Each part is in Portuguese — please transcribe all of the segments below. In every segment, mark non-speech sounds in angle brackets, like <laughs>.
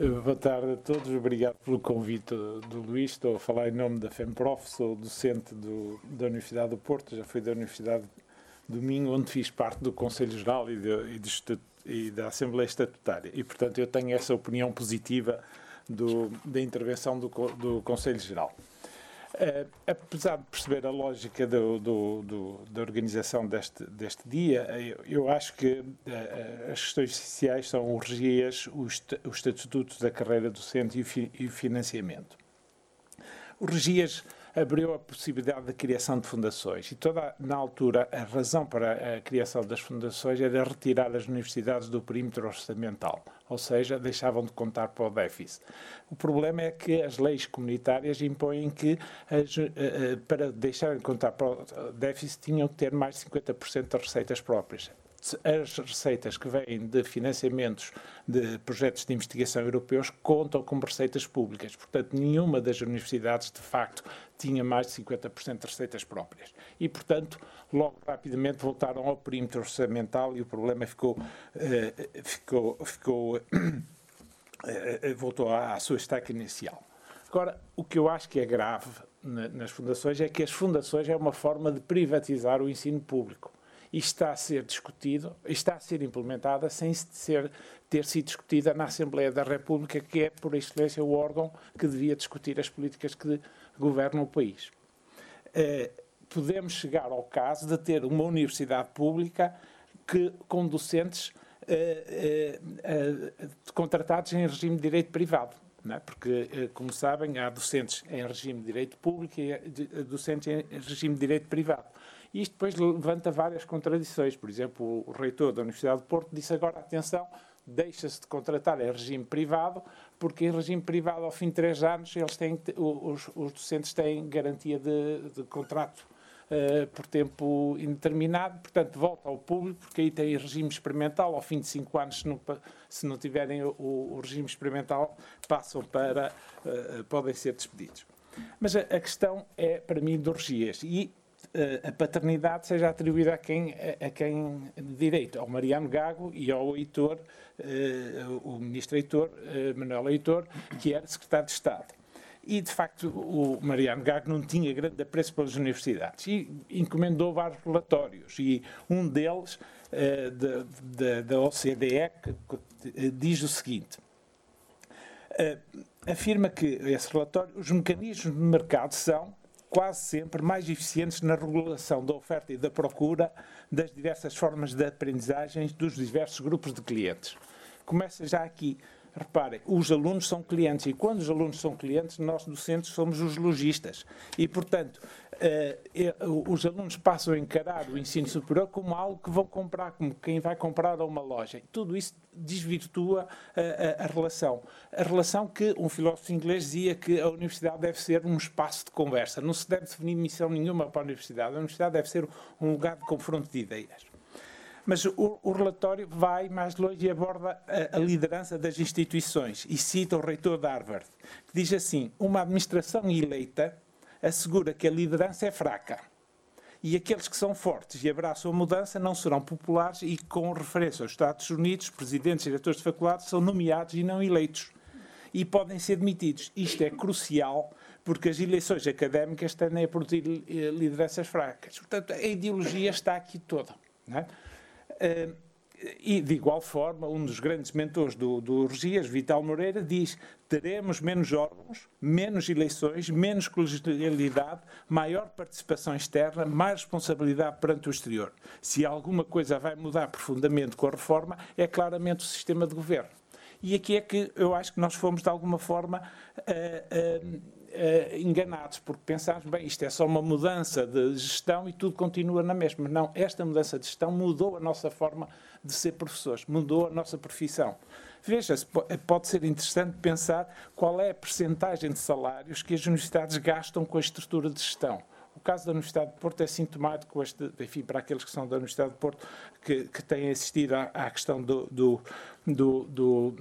Boa tarde a todos, obrigado pelo convite do Luís. Estou a falar em nome da FEMPROF, sou docente do, da Universidade do Porto, já fui da Universidade do Minho, onde fiz parte do Conselho Geral e, de, e, de, e da Assembleia Estatutária. E, portanto, eu tenho essa opinião positiva do, da intervenção do, do Conselho Geral. Uh, apesar de perceber a lógica do, do, do, da organização deste, deste dia, eu, eu acho que uh, as questões essenciais são os RGIAs, os, os estatutos da carreira docente e o, fi, e o financiamento. Abriu a possibilidade da criação de fundações. E toda, na altura, a razão para a criação das fundações era retirar as universidades do perímetro orçamental, ou seja, deixavam de contar para o déficit. O problema é que as leis comunitárias impõem que, as, eh, eh, para deixarem de contar para o déficit, tinham que ter mais de 50% das receitas próprias as receitas que vêm de financiamentos de projetos de investigação europeus contam como receitas públicas. Portanto, nenhuma das universidades, de facto, tinha mais de 50% de receitas próprias. E, portanto, logo rapidamente voltaram ao perímetro orçamental e o problema ficou, eh, ficou, ficou eh, eh, voltou à, à sua estaca inicial. Agora, o que eu acho que é grave nas fundações é que as fundações é uma forma de privatizar o ensino público e está a ser discutido, está a ser implementada sem ser, ter sido discutida na Assembleia da República, que é, por excelência, o órgão que devia discutir as políticas que governam o país. Eh, podemos chegar ao caso de ter uma universidade pública que, com docentes eh, eh, contratados em regime de direito privado. É? Porque, como sabem, há docentes em regime de direito público e docentes em regime de direito privado. E isto depois levanta várias contradições. Por exemplo, o reitor da Universidade de Porto disse agora, atenção, deixa-se de contratar em regime privado, porque em regime privado, ao fim de três anos, eles têm, os, os docentes têm garantia de, de contrato uh, por tempo indeterminado, portanto, volta ao público, porque aí tem regime experimental, ao fim de cinco anos, se não, se não tiverem o, o regime experimental, passam para, uh, podem ser despedidos. Mas a, a, questão é, para mim, de orgias. E a paternidade seja atribuída a quem, a, quem direito, ao Mariano Gago e ao Heitor, uh, o ministro Heitor, uh, Manuel Heitor, que era secretário de Estado. E, de facto, o Mariano Gago não tinha grande apreço pelas universidades e encomendou vários relatórios. E um deles, de, de, da OCDE, diz o seguinte: afirma que esse relatório, os mecanismos de mercado são quase sempre mais eficientes na regulação da oferta e da procura das diversas formas de aprendizagem dos diversos grupos de clientes. Começa já aqui. Reparem, os alunos são clientes e quando os alunos são clientes, nós docentes somos os lojistas. E, portanto, uh, os alunos passam a encarar o ensino superior como algo que vão comprar, como quem vai comprar a uma loja. Tudo isso desvirtua a, a, a, relação. A relação que um filósofo inglês dizia que a universidade deve ser um espaço de conversa. Não se deve definir missão nenhuma para a universidade. A universidade deve ser um lugar de confronto de ideias. Mas o, o, relatório vai mais longe e aborda a, a, liderança das instituições e cita o reitor de Harvard, que diz assim: uma administração eleita assegura que a liderança é fraca. E aqueles que são fortes e abraçam a mudança não serão populares e, com referência aos Estados Unidos, presidentes e diretores de faculdades são nomeados e não eleitos. E podem ser demitidos. Isto é crucial porque as eleições académicas tendem a produzir eh, lideranças fracas. Portanto, a ideologia está aqui toda. Não é? Uh, e, de igual forma, um dos grandes mentores do, do Regias, Vital Moreira, diz teremos menos órgãos, menos eleições, menos colegialidade, maior participação externa, mais responsabilidade perante o exterior. Se alguma coisa vai mudar profundamente com a reforma, é claramente o sistema de governo. E aqui é que eu acho que nós fomos, de alguma forma, uh, uh, uh, enganados, porque pensámos, bem, isto é só uma mudança de gestão e tudo continua na mesma. Não, esta mudança de gestão mudou a nossa forma de ser professores, mudou a nossa profissão. Veja-se, pode ser interessante pensar qual é a percentagem de salários que as universidades gastam com a estrutura de gestão. O caso da Universidade de Porto é sintomático, este, enfim, para aqueles que são da Universidade de Porto, que, que têm assistido à, à questão do, do, do, do,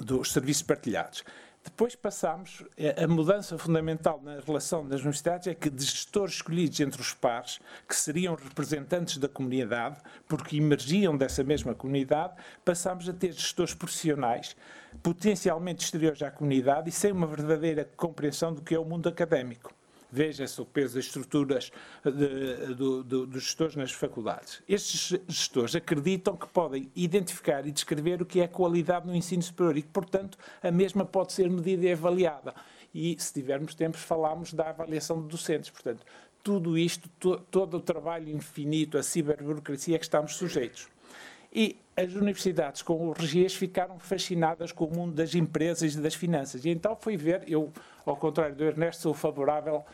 dos serviços partilhados Depois passamos, a mudança fundamental na relação das universidades é que de gestores escolhidos entre os pares, que seriam representantes da comunidade, porque emergiam dessa mesma comunidade, passamos a ter gestores profissionais, potencialmente exteriores à comunidade e sem uma verdadeira compreensão do que é o mundo académico. Veja-se o peso das estruturas de, de, de, dos gestores nas faculdades. Estes gestores acreditam que podem identificar e descrever o que é qualidade no ensino superior e que, portanto, a mesma pode ser medida e avaliada. E, se tivermos tempo, falamos da avaliação de docentes. Portanto, tudo isto, to, todo o trabalho infinito, a ciberburocracia que estamos sujeitos. E as universidades com o Regias ficaram fascinadas com o mundo das empresas e das finanças. E então foi ver, eu, ao contrário do Ernesto, sou favorável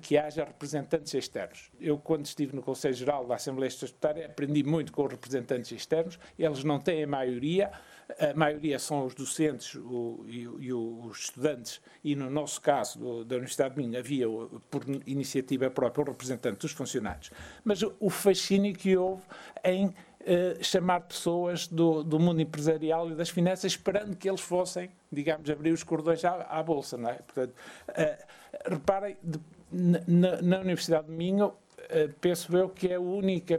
que haja representantes externos. Eu, quando estive no Conselho Geral da Assembleia Estatutária, aprendi muito com os representantes externos. Eles não têm a maioria, a maioria são os docentes o, e, e, os estudantes, e no nosso caso, do, da Universidade de Minho, havia, por iniciativa própria, o representante dos funcionários. Mas o fascínio que houve em Uh, chamar pessoas do, do, mundo empresarial e das finanças, esperando que eles fossem, digamos, abrir os cordões à, à Bolsa. É? Portanto, uh, reparem, de, na, na Universidade de Minho, eh, penso eu que é o único eh,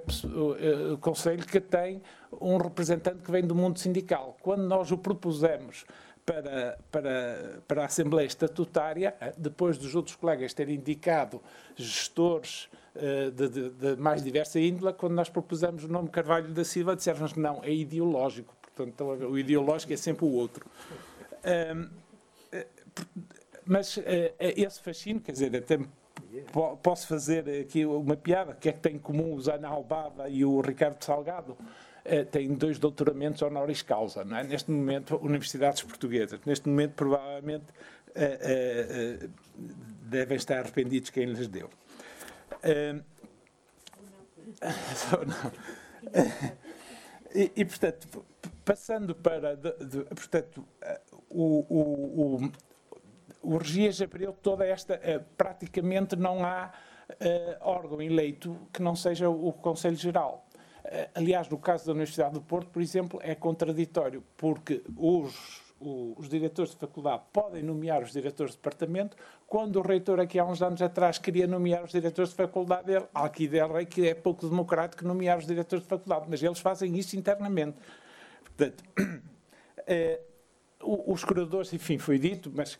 conselho que tem um representante que vem do mundo sindical. Quando nós o propusemos para, para, para a Assembleia Estatutária, eh, depois dos outros colegas terem indicado gestores de, de, de mais diversa índole, quando nós propusemos o nome Carvalho da Silva, disseram que não, é ideológico. Portanto, o ideológico é sempre o outro. Um, mas uh, esse fascínio, quer dizer, até posso fazer aqui uma piada, que é que tem em comum o Zana Albada e o Ricardo Salgado? Uh, têm dois doutoramentos honoris causa, é? Neste momento, universidades portuguesas. Neste momento, provavelmente, uh, uh, devem estar arrependidos quem lhes deu. <laughs> e, e, portanto, passando para, de, de, portanto, o, o, o o Regias abriu toda esta. Praticamente não há uh, órgão eleito que não seja o Conselho Geral. Uh, aliás, no caso da Universidade do Porto, por exemplo, é contraditório, porque os, os, diretores de faculdade podem nomear os diretores de departamento, quando o reitor, aqui há uns anos atrás, queria nomear os diretores de faculdade, ele, aqui del Rei, que é pouco democrático nomear os diretores de faculdade, mas eles fazem isso internamente. Portanto, <coughs> os curadores, enfim, foi dito, mas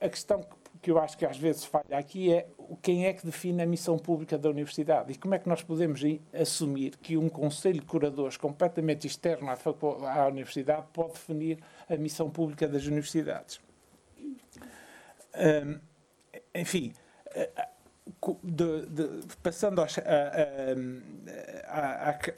a questão que eu acho que às vezes falha aqui é quem é que define a missão pública da universidade e como é que nós podemos assumir que um conselho de curadores completamente externo à, à universidade pode definir a missão pública das universidades. Um, enfim, de, de, passando à,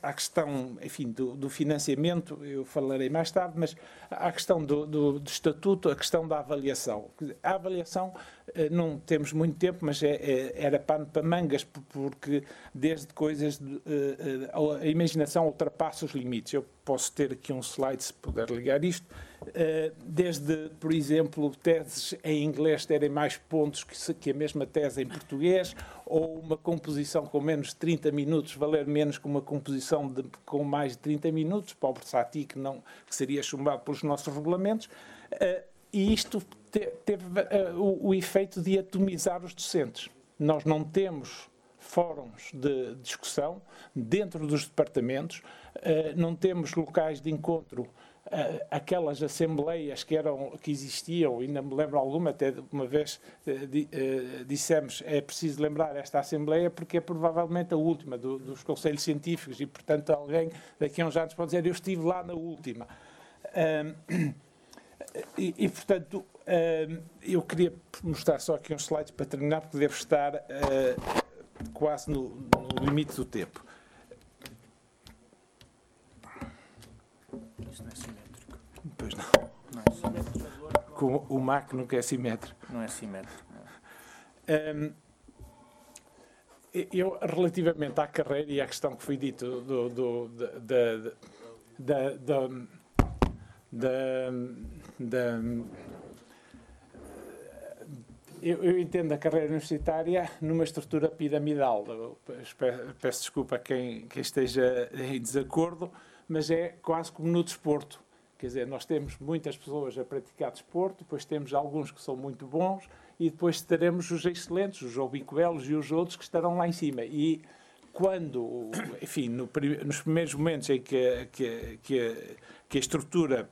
à, questão enfim, do, do, financiamento, eu falarei mais tarde, mas à questão do, do, do, estatuto, a questão da avaliação. A avaliação, não temos muito tempo, mas é, é, era pano para mangas, porque desde coisas. De, eh, eh, a imaginação ultrapassa os limites. Eu posso ter aqui um slide, se puder ligar isto. Desde, por exemplo, teses em inglês terem mais pontos que a mesma tese em português, ou uma composição com menos de 30 minutos valer menos que uma composição de, com mais de 30 minutos, pobre Sati, que, não, que seria chumbado pelos nossos regulamentos. E isto teve o, o efeito de atomizar os docentes. Nós não temos fóruns de discussão dentro dos departamentos, eh, não temos locais de encontro, eh, aquelas assembleias que, eram, que existiam, ainda me lembro alguma, até uma vez dissemos é preciso lembrar esta assembleia porque é provavelmente a última do, dos conselhos científicos e, portanto, alguém daqui a uns anos pode dizer eu estive lá na última. <coughs> E, e, portanto, uh, eu queria mostrar só aqui uns slides para terminar, porque devo estar uh, quase no, no, limite do tempo. Isto não é simétrico. Pois não. Não é simétrico. Com o MAC nunca é simétrico. Não é simétrico. Um, eu, relativamente à carreira e à questão que foi dito do, do, da, da, da, da, da eu, eu, entendo a carreira universitária numa estrutura piramidal. Peço desculpa a quem, quem esteja em desacordo, mas é quase como no desporto. Quer dizer, nós temos muitas pessoas a praticar desporto, depois temos alguns que são muito bons e depois teremos os excelentes, os obicoelos e os outros que estarão lá em cima. E quando, enfim, no, nos primeiros momentos em que, que, que, que a estrutura,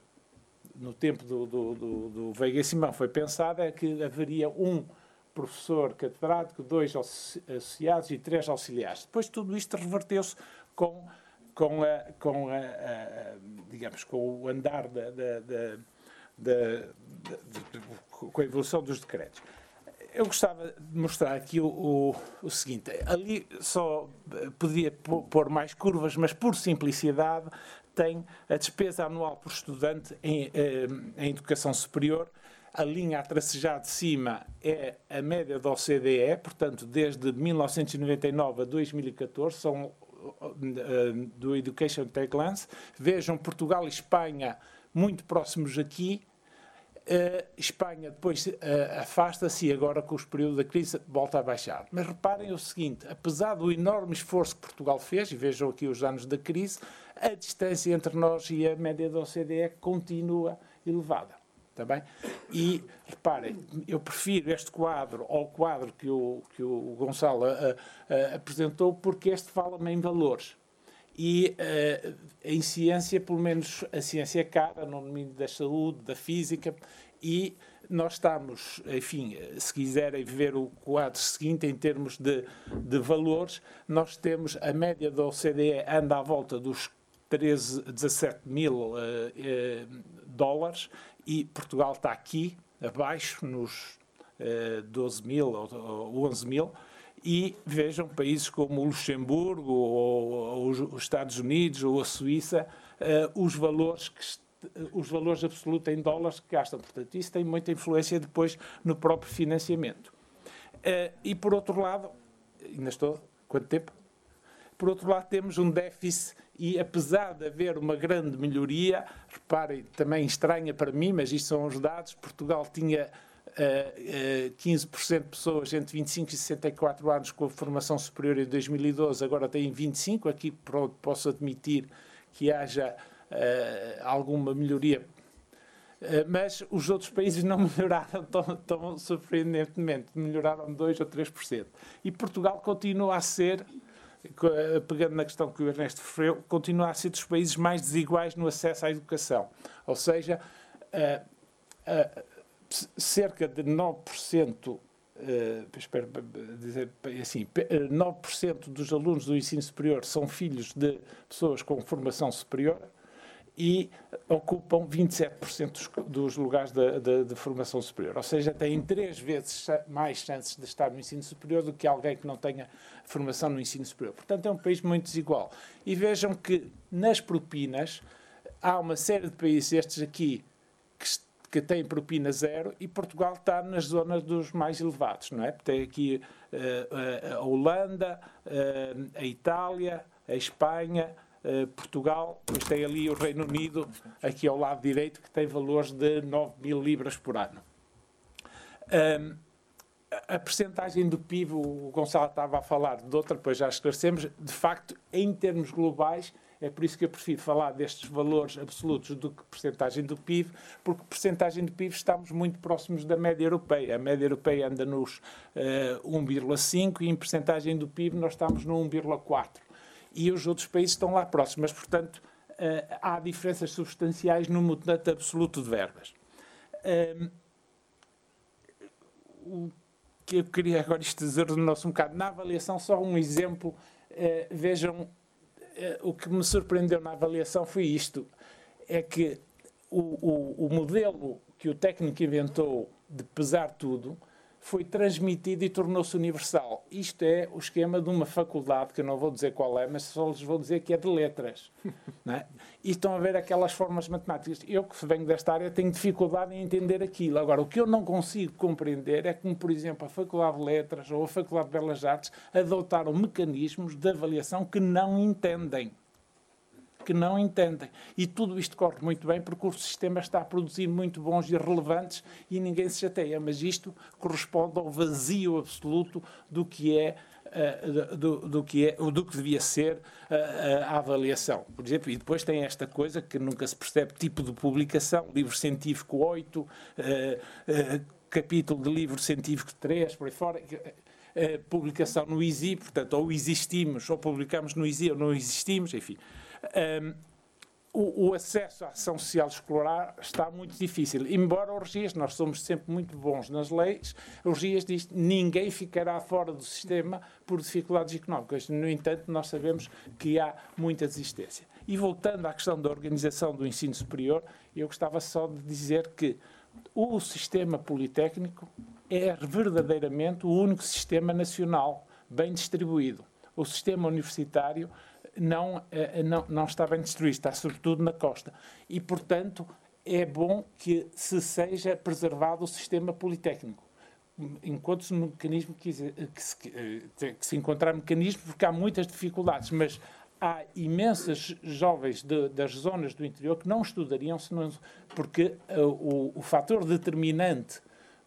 no tempo do, do, do, do Veiga e Simão, foi pensada, é que haveria um professor catedrático, dois associados e três auxiliares. Depois tudo isto reverteu-se com, com, a, com, a, a, digamos, com o andar da, da, da, da com a evolução dos decretos. Eu gostava de mostrar aqui o, o, o, seguinte: ali só podia pôr mais curvas, mas por simplicidade tem a despesa anual por estudante em, eh, em educação superior. A linha a tracejar de cima é a média da OCDE, portanto, desde 1999 a 2014, são uh, do Education Tech Glance. Vejam Portugal e Espanha muito próximos aqui, Uh, Espanha depois uh, afasta-se e agora, com os períodos da crise, volta a baixar. Mas reparem o seguinte: apesar do enorme esforço que Portugal fez, e vejam aqui os anos da crise, a distância entre nós e a média da OCDE continua elevada. Tá e reparem, eu prefiro este quadro ao quadro que o, que o Gonçalo uh, apresentou, porque este fala-me em valores e uh, em ciência, pelo menos a ciência é cara, no domínio da saúde, da física, e nós estamos, enfim, se quiserem ver o quadro seguinte em termos de, de valores, nós temos a média da OCDE anda à volta dos 13, 17 mil uh, uh, dólares e Portugal está aqui, abaixo, nos uh, 12 mil ou 11 mil. E vejam países como o Luxemburgo, ou, ou os Estados Unidos, ou a Suíça, uh, os valores que os valores absolutos em dólares que gastam. Portanto, isso tem muita influência depois no próprio financiamento. Uh, e por outro lado, ainda estou, quanto tempo? Por outro lado, temos um déficit e apesar de haver uma grande melhoria, reparem, também estranha para mim, mas isto são os dados, Portugal tinha 15% de pessoas entre 25 e 64 anos com formação superior em 2012, agora têm 25. Aqui posso admitir que haja uh, alguma melhoria, mas os outros países não <laughs> melhoraram tão, tão surpreendentemente, melhoraram 2 ou 3%. E Portugal continua a ser pegando na questão que o Ernesto referiu, continua a ser dos países mais desiguais no acesso à educação. Ou seja, uh, cerca de 9%, uh, espero dizer assim, 9% eh, dos alunos do ensino superior são filhos de pessoas com formação superior e ocupam 27% dos, dos lugares de, de, de, formação superior. Ou seja, têm três vezes mais chances de estar no ensino superior do que alguém que não tenha formação no ensino superior. Portanto, é um país muito desigual. E vejam que nas propinas há uma série de países, estes aqui, que que tem propina zero e Portugal está nas zonas dos mais elevados, não é? Tem aqui uh, a Holanda, uh, a Itália, a Espanha, uh, Portugal, depois tem ali o Reino Unido, aqui ao lado direito, que tem valores de 9 mil libras por ano. Um, a percentagem do PIB, o Gonçalo estava a falar de outra, depois já esclarecemos, de facto, em termos globais, é por isso que eu prefiro falar destes valores absolutos do que percentagem do PIB, porque percentagem do PIB estamos muito próximos da média europeia. A média europeia anda nos uh, eh, 1,5 e em percentagem do PIB nós estamos no 1,4. E os outros países estão lá próximos, mas, portanto, uh, há diferenças substanciais no montante absoluto de verbas. Uh, o que eu queria agora dizer no nosso um bocado, na avaliação, só um exemplo, vejam eh, o que me surpreendeu na avaliação foi isto: é que o, o, o modelo que o técnico inventou de pesar tudo foi transmitido e tornou-se universal. Isto é o esquema de uma faculdade, que eu não vou dizer qual é, mas só lhes vou dizer que é de letras. <laughs> É? E estão a ver aquelas formas matemáticas. Eu, que venho desta área, tenho dificuldade em entender aquilo. Agora, o que eu não consigo compreender é como, por exemplo, a Faculdade de Letras ou a Faculdade de Belas Artes adotaram mecanismos de avaliação que não entendem. Que não entendem. E tudo isto corre muito bem porque o sistema está a produzir muito bons e relevantes e ninguém se chateia. Mas isto corresponde ao vazio absoluto do que é Uh, do, do, que é, do que devia ser uh, uh, a avaliação. Por exemplo, e depois tem esta coisa que nunca se percebe, tipo de publicação, livro científico 8, capítulo de livro científico 3, por aí fora, publicação no ISI, portanto, ou existimos, ou publicamos no ISI, ou não existimos, enfim. Um, o, o, acesso à ação social escolar está muito difícil. Embora o Regias, nós somos sempre muito bons nas leis, o Regias diz que ninguém ficará fora do sistema por dificuldades económicas. No entanto, nós sabemos que há muita desistência. E voltando à questão da organização do ensino superior, eu gostava só de dizer que o sistema politécnico é verdadeiramente o único sistema nacional bem distribuído. O sistema universitário não, eh, não, não está bem distribuído, está sobretudo na costa. E, portanto, é bom que se seja preservado o sistema politécnico. Enquanto se, mecanismo que, que, se, eh, que se encontrar mecanismos, porque há muitas dificuldades, mas há imensas jovens de, das zonas do interior que não estudariam senão, porque uh, o, o fator determinante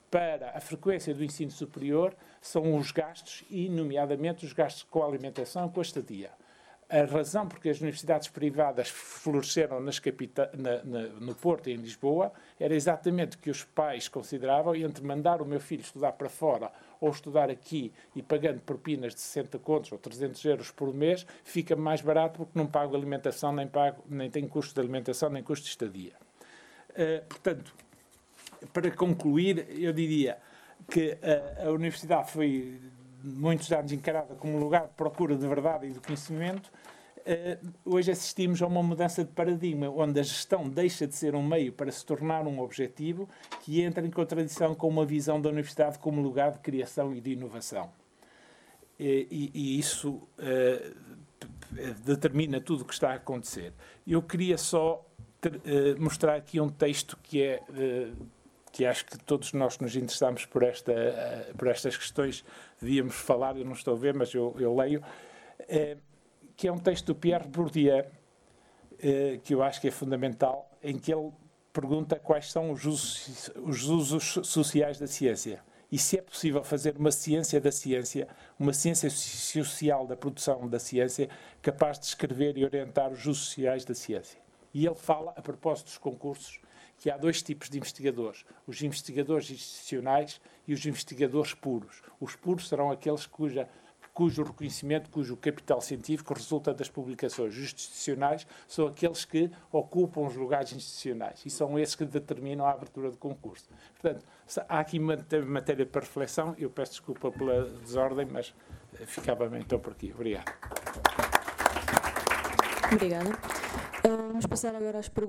para a frequência do ensino superior são os gastos e, nomeadamente, os gastos com a alimentação e com a estadia. A razão porque as universidades privadas floresceram nas na, na, no Porto e em Lisboa era exatamente que os pais consideravam entre mandar o meu filho estudar para fora ou estudar aqui e pagando propinas de 60 contos ou 300 euros por mês, fica mais barato porque não pago alimentação, nem, pago, nem tenho custo de alimentação, nem custo de estadia. Uh, portanto, para concluir, eu diria que a, a universidade foi muitos anos encarada como lugar de procura de verdade e de conhecimento, uh, hoje assistimos a uma mudança de paradigma, onde a gestão deixa de ser um meio para se tornar um objetivo que entra em contradição com uma visão da universidade como lugar de criação e de inovação. E, e, e isso uh, determina tudo o que está a acontecer. Eu queria só ter, mostrar aqui um texto que é que acho que todos nós nos interessamos por, esta, uh, por estas questões, devíamos falar, eu não estou a ver, mas eu, eu leio, uh, que é um texto do Pierre Bourdieu, uh, que eu acho que é fundamental, em que ele pergunta quais são os usos, os usos sociais da ciência e se é possível fazer uma ciência da ciência, uma ciência social da produção da ciência, capaz de escrever e orientar os usos sociais da ciência. E ele fala, a propósito dos concursos, que há dois tipos de investigadores: os investigadores institucionais e os investigadores puros. Os puros serão aqueles cuja cujo reconhecimento, cujo capital científico resulta das publicações. Os institucionais são aqueles que ocupam os lugares institucionais e são esses que determinam a abertura do concurso. Portanto, há aqui matéria para reflexão. Eu peço desculpa pela desordem, mas eh, ficava bem então por aqui. Obrigado. Obrigada. Uh, vamos passar agora às perguntas.